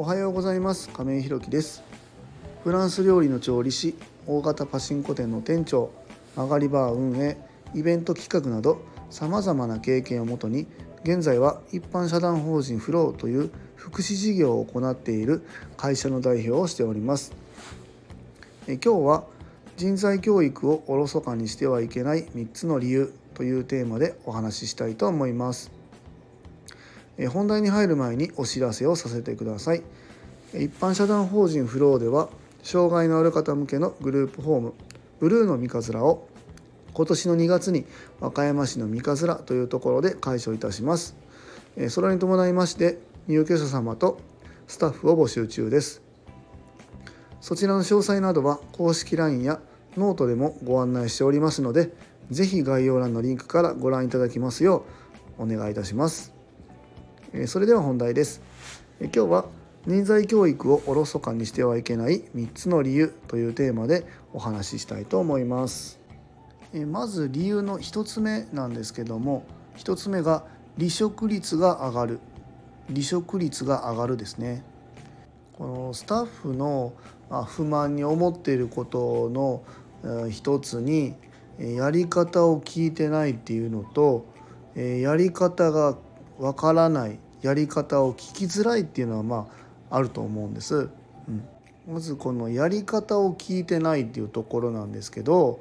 おはようございます。亀井ひろきです。フランス料理の調理師大型パチンコ店の店長曲がりバー運営イベント企画などさまざまな経験をもとに現在は一般社団法人フローという福祉事業を行っている会社の代表をしております。え今日は人材教育をおろそかにしてはいけない3つの理由というテーマでお話ししたいと思います。本題に入る前にお知らせをさせてください。一般社団法人フローでは障害のある方向けのグループホームブルーの三葛を今年の2月に和歌山市の三葛というところで開所いたします。それに伴いまして入居者様とスタッフを募集中です。そちらの詳細などは公式 LINE やノートでもご案内しておりますので是非概要欄のリンクからご覧いただきますようお願いいたします。それでは本題です。今日は人材教育をおろそかにしてはいけない3つの理由というテーマでお話ししたいと思います。まず理由の1つ目なんですけども1つ目が離職率が上がる。離職率が上がるですね。このスタッフの不満に思っていることの一つにやり方を聞いてないっていうのとやり方がわからないやり方を聞きづらいっていうのはまああると思うんです。うんまずこのやり方を聞いてないっていうところなんですけど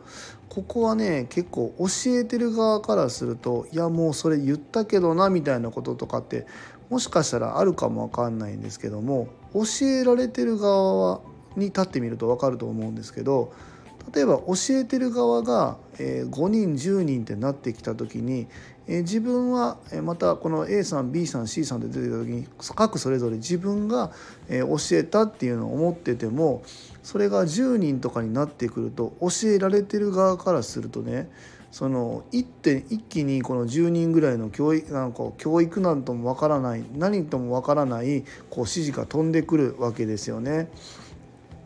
ここはね結構教えてる側からするといやもうそれ言ったけどなみたいなこととかってもしかしたらあるかもわかんないんですけども教えられてる側に立ってみると分かると思うんですけど例えば教えてる側が5人10人ってなってきた時に自分はまたこの A さん B さん C さんって出てきた時に各それぞれ自分が教えたっていうのを思っててもそれが10人とかになってくると教えられてる側からするとねその一点一気にこの10人ぐらいの教育なんか教育なんともわからない何ともわからないこう指示が飛んでくるわけですよね。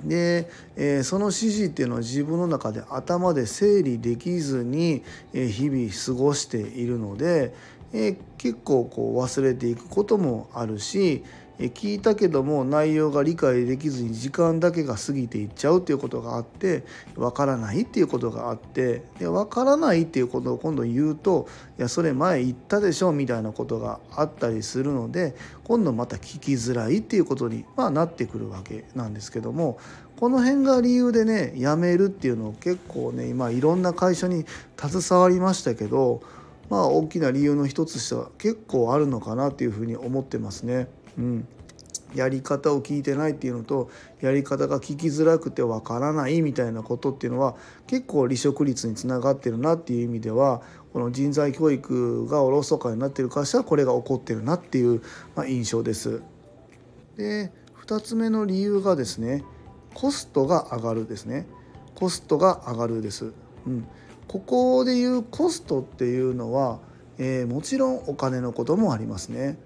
で、えー、その指示っていうのは自分の中で頭で整理できずに、えー、日々過ごしているので、えー、結構こう忘れていくこともあるし、聞いたけども内容が理解できずに時間だけが過ぎていっちゃうっていうことがあってわからないっていうことがあってでわからないっていうことを今度言うといやそれ前言ったでしょみたいなことがあったりするので今度また聞きづらいっていうことに、まあ、なってくるわけなんですけどもこの辺が理由でね辞めるっていうのを結構ね今いろんな会社に携わりましたけどまあ大きな理由の一つとしては結構あるのかなっていうふうに思ってますね。うん、やり方を聞いてないっていうのとやり方が聞きづらくてわからないみたいなことっていうのは結構離職率につながってるなっていう意味ではこの人材教育がおろそかになってる会社はこれが起こってるなっていう、まあ、印象です。で2つ目の理由がですねコストが上がるですねコストが上がるです。うん、ここでいうコストっていうのは、えー、もちろんお金のこともありますね。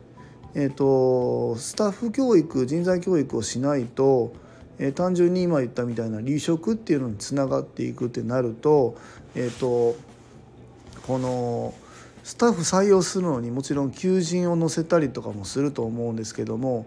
えーと、スタッフ教育人材教育をしないと、えー、単純に今言ったみたいな離職っていうのにつながっていくってなると,、えーと、このスタッフ採用するのにもちろん求人を載せたりとかもすると思うんですけどもやっ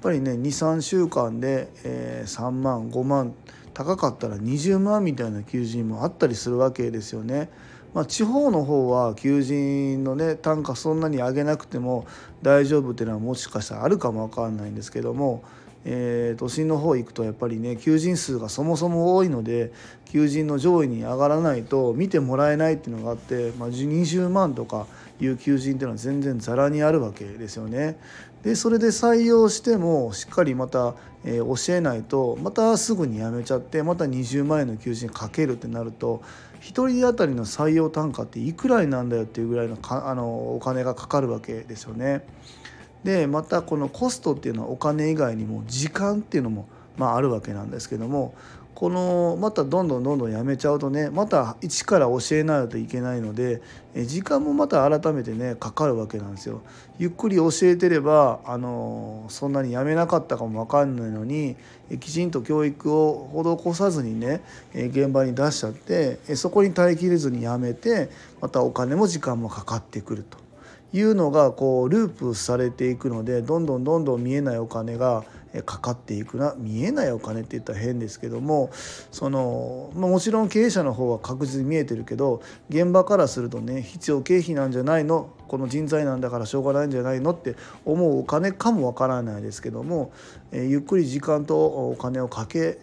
ぱりね23週間で、えー、3万5万高かったら20万みたいな求人もあったりするわけですよね。まあ、地方の方は求人のね単価そんなに上げなくても大丈夫っていうのはもしかしたらあるかも分かんないんですけども、えー、都心の方行くとやっぱりね求人数がそもそも多いので求人の上位に上がらないと見てもらえないっていうのがあって、まあ、20万とかいう求人っていうのは全然ざらにあるわけですよね。でそれで採用してもしっかりまた、えー、教えないとまたすぐに辞めちゃってまた20万円の求人かけるってなると1人当たりの採用単価っていくらになんだよっていうぐらいのかあのお金がかかるわけですよね。でまたこのコストっていうのはお金以外にも時間っていうのもまああるわけなんですけどもこのまたどんどんどんどんやめちゃうとねまた一から教えないといけないので時間もまた改めてねかかるわけなんですよ。ゆっくり教えてればあのそんなにやめなかったかも分かんないのにきちんと教育を施さずにね現場に出しちゃってそこに耐えきれずにやめてまたお金も時間もかかってくるというのがこうループされていくのでどんどんどんどん見えないお金がかかっていくな見えないお金って言ったら変ですけどもその、ま、もちろん経営者の方は確実に見えてるけど現場からするとね必要経費なんじゃないのこの人材なんだからしょうがないんじゃないのって思うお金かもわからないですけども、えゆっくり時間とお金をかけ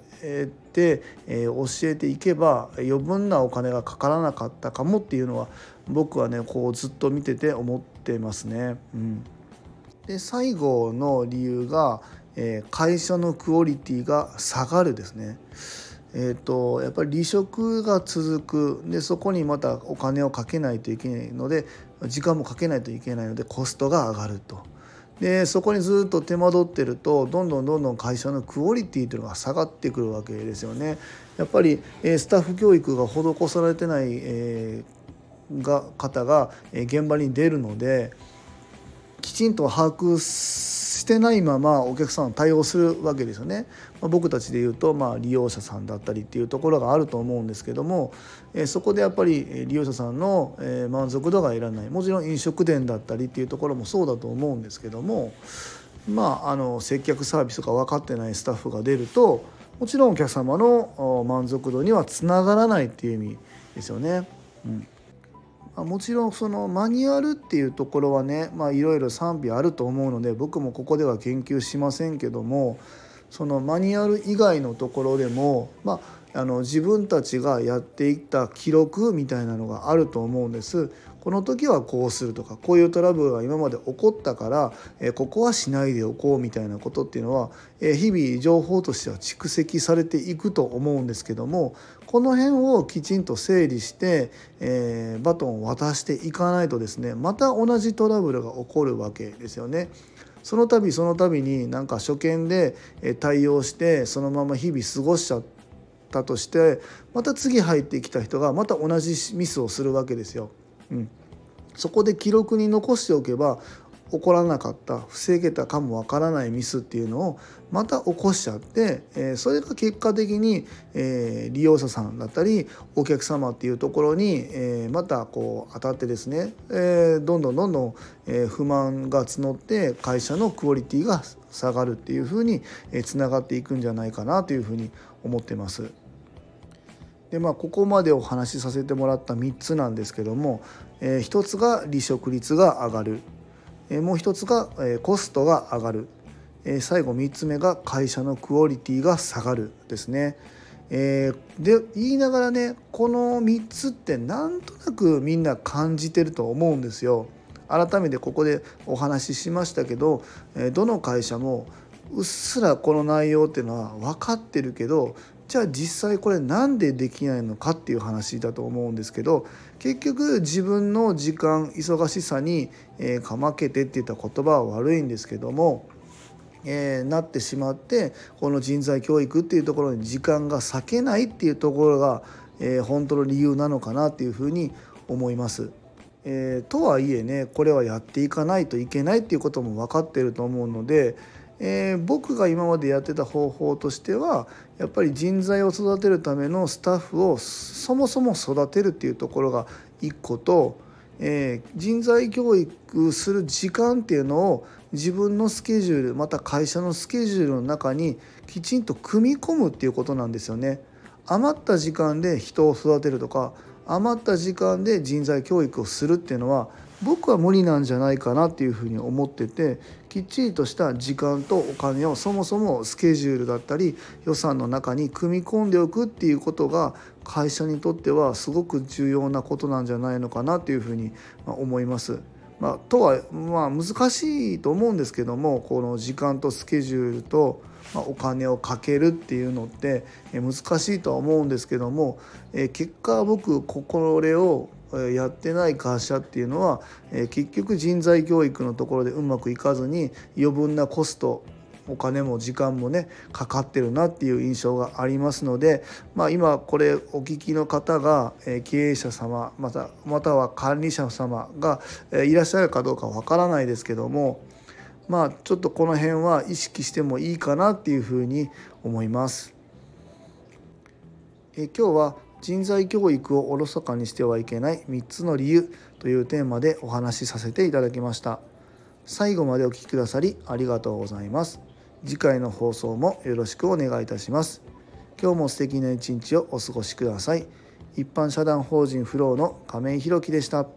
て、え教えていけば余分なお金がかからなかったかもっていうのは僕はねこうずっと見てて思ってますね。うん、で最後の理由が、え会社のクオリティが下がるですね。えーと、やっぱり離職が続くでそこにまたお金をかけないといけないので時間もかけないといけないのでコストが上がると。でそこにずっと手間取ってるとどんどんどんどん会社のクオリティというのが下がってくるわけですよね。やっぱり、えスタッフ教育が施されてない、えー、が方が現場に出るのできちんと把握してないままお客さんを対応するわけですよね。まあ、僕たちで言うと、まあ、利用者さんだったりっていうところがあると思うんですけども、え、そこでやっぱり利用者さんの、え、満足度が得られないもちろん飲食店だったりっていうところもそうだと思うんですけどもまああの接客サービスが分かってないスタッフが出るともちろんお客様の満足度にはつながらないっていう意味ですよね。うんもちろんそのマニュアルっていうところはねいろいろ賛否あると思うので僕もここでは研究しませんけどもそのマニュアル以外のところでも、まあ、あの自分たちがやっていった記録みたいなのがあると思うんです。この時はこうするとかこういうトラブルが今まで起こったから、えここはしないでおこうみたいなことっていうのは、え日々情報としては蓄積されていくと思うんですけどもこの辺をきちんと整理して、えー、バトンを渡していかないとですねまた同じトラブルが起こるわけですよね。その度その度になんか初見で対応してそのまま日々過ごしちゃったとしてまた次入ってきた人がまた同じミスをするわけですよ。うん、そこで記録に残しておけば起こらなかった防げたかもわからないミスっていうのをまた起こしちゃって、えー、それが結果的に、えー、利用者さんだったりお客様っていうところに、えー、またこう当たってですね、えどんどんどんどん、え不満が募って会社のクオリティが下がるっていうふうにつながっていくんじゃないかなというふうに思ってます。でまあここまでお話しさせてもらった3つなんですけども、えー、1つが離職率が上がる、えー、もう1つが、え、コストが上がる、え、最後3つ目が会社のクオリティが下がるですね。えー、で言いながらねこの3つってなんとなくみんな感じてると思うんですよ。改めてここでお話ししましたけど、えどの会社もうっすらこの内容っていうのは分かってるけどじゃあ実際これ何でできないのかっていう話だと思うんですけど結局自分の時間忙しさに、えー、かまけてって言った言葉は悪いんですけども、えー、なってしまってこの人材教育っていうところに時間が割けないっていうところが、えー、本当の理由なのかなっていうふうに思います。え、とはいえねこれはやっていかないといけないっていうことも分かってると思うのでえー、僕が今までやってた方法としてはやっぱり人材を育てるためのスタッフをそもそも育てるっていうところが一個と、えー、人材教育する時間っていうのを自分のスケジュールまた会社のスケジュールの中にきちんと組み込むっていうことなんですよね。余った時間で人を育てるとか余った時間で人材教育をするっていうのは僕は無理なんじゃないかなっていうふうに思っててきっちりとした時間とお金をそもそもスケジュールだったり予算の中に組み込んでおくっていうことが会社にとってはすごく重要なことなんじゃないのかなというふうに思います。まあ、とはまあ難しいと思うんですけどもこの時間とスケジュールとお金をかけるっていうのって難しいとは思うんですけども結果僕これをやってない会社っていうのは結局人材教育のところでうまくいかずに余分なコストお金も時間もねかかってるなっていう印象がありますので、まあ、今これお聞きの方が経営者様またまたは管理者様がいらっしゃるかどうかわからないですけどもまあちょっとこの辺は意識してもいいかなっていうふうに思います。え今日は人材教育をおろそかにしてはいけない3つの理由というテーマでお話しさせていただきました。最後までお聴きくださりありがとうございます。次回の放送もよろしくお願いいたします。今日も素敵な一日をお過ごしください。一般社団法人フローの亀井弘樹でした。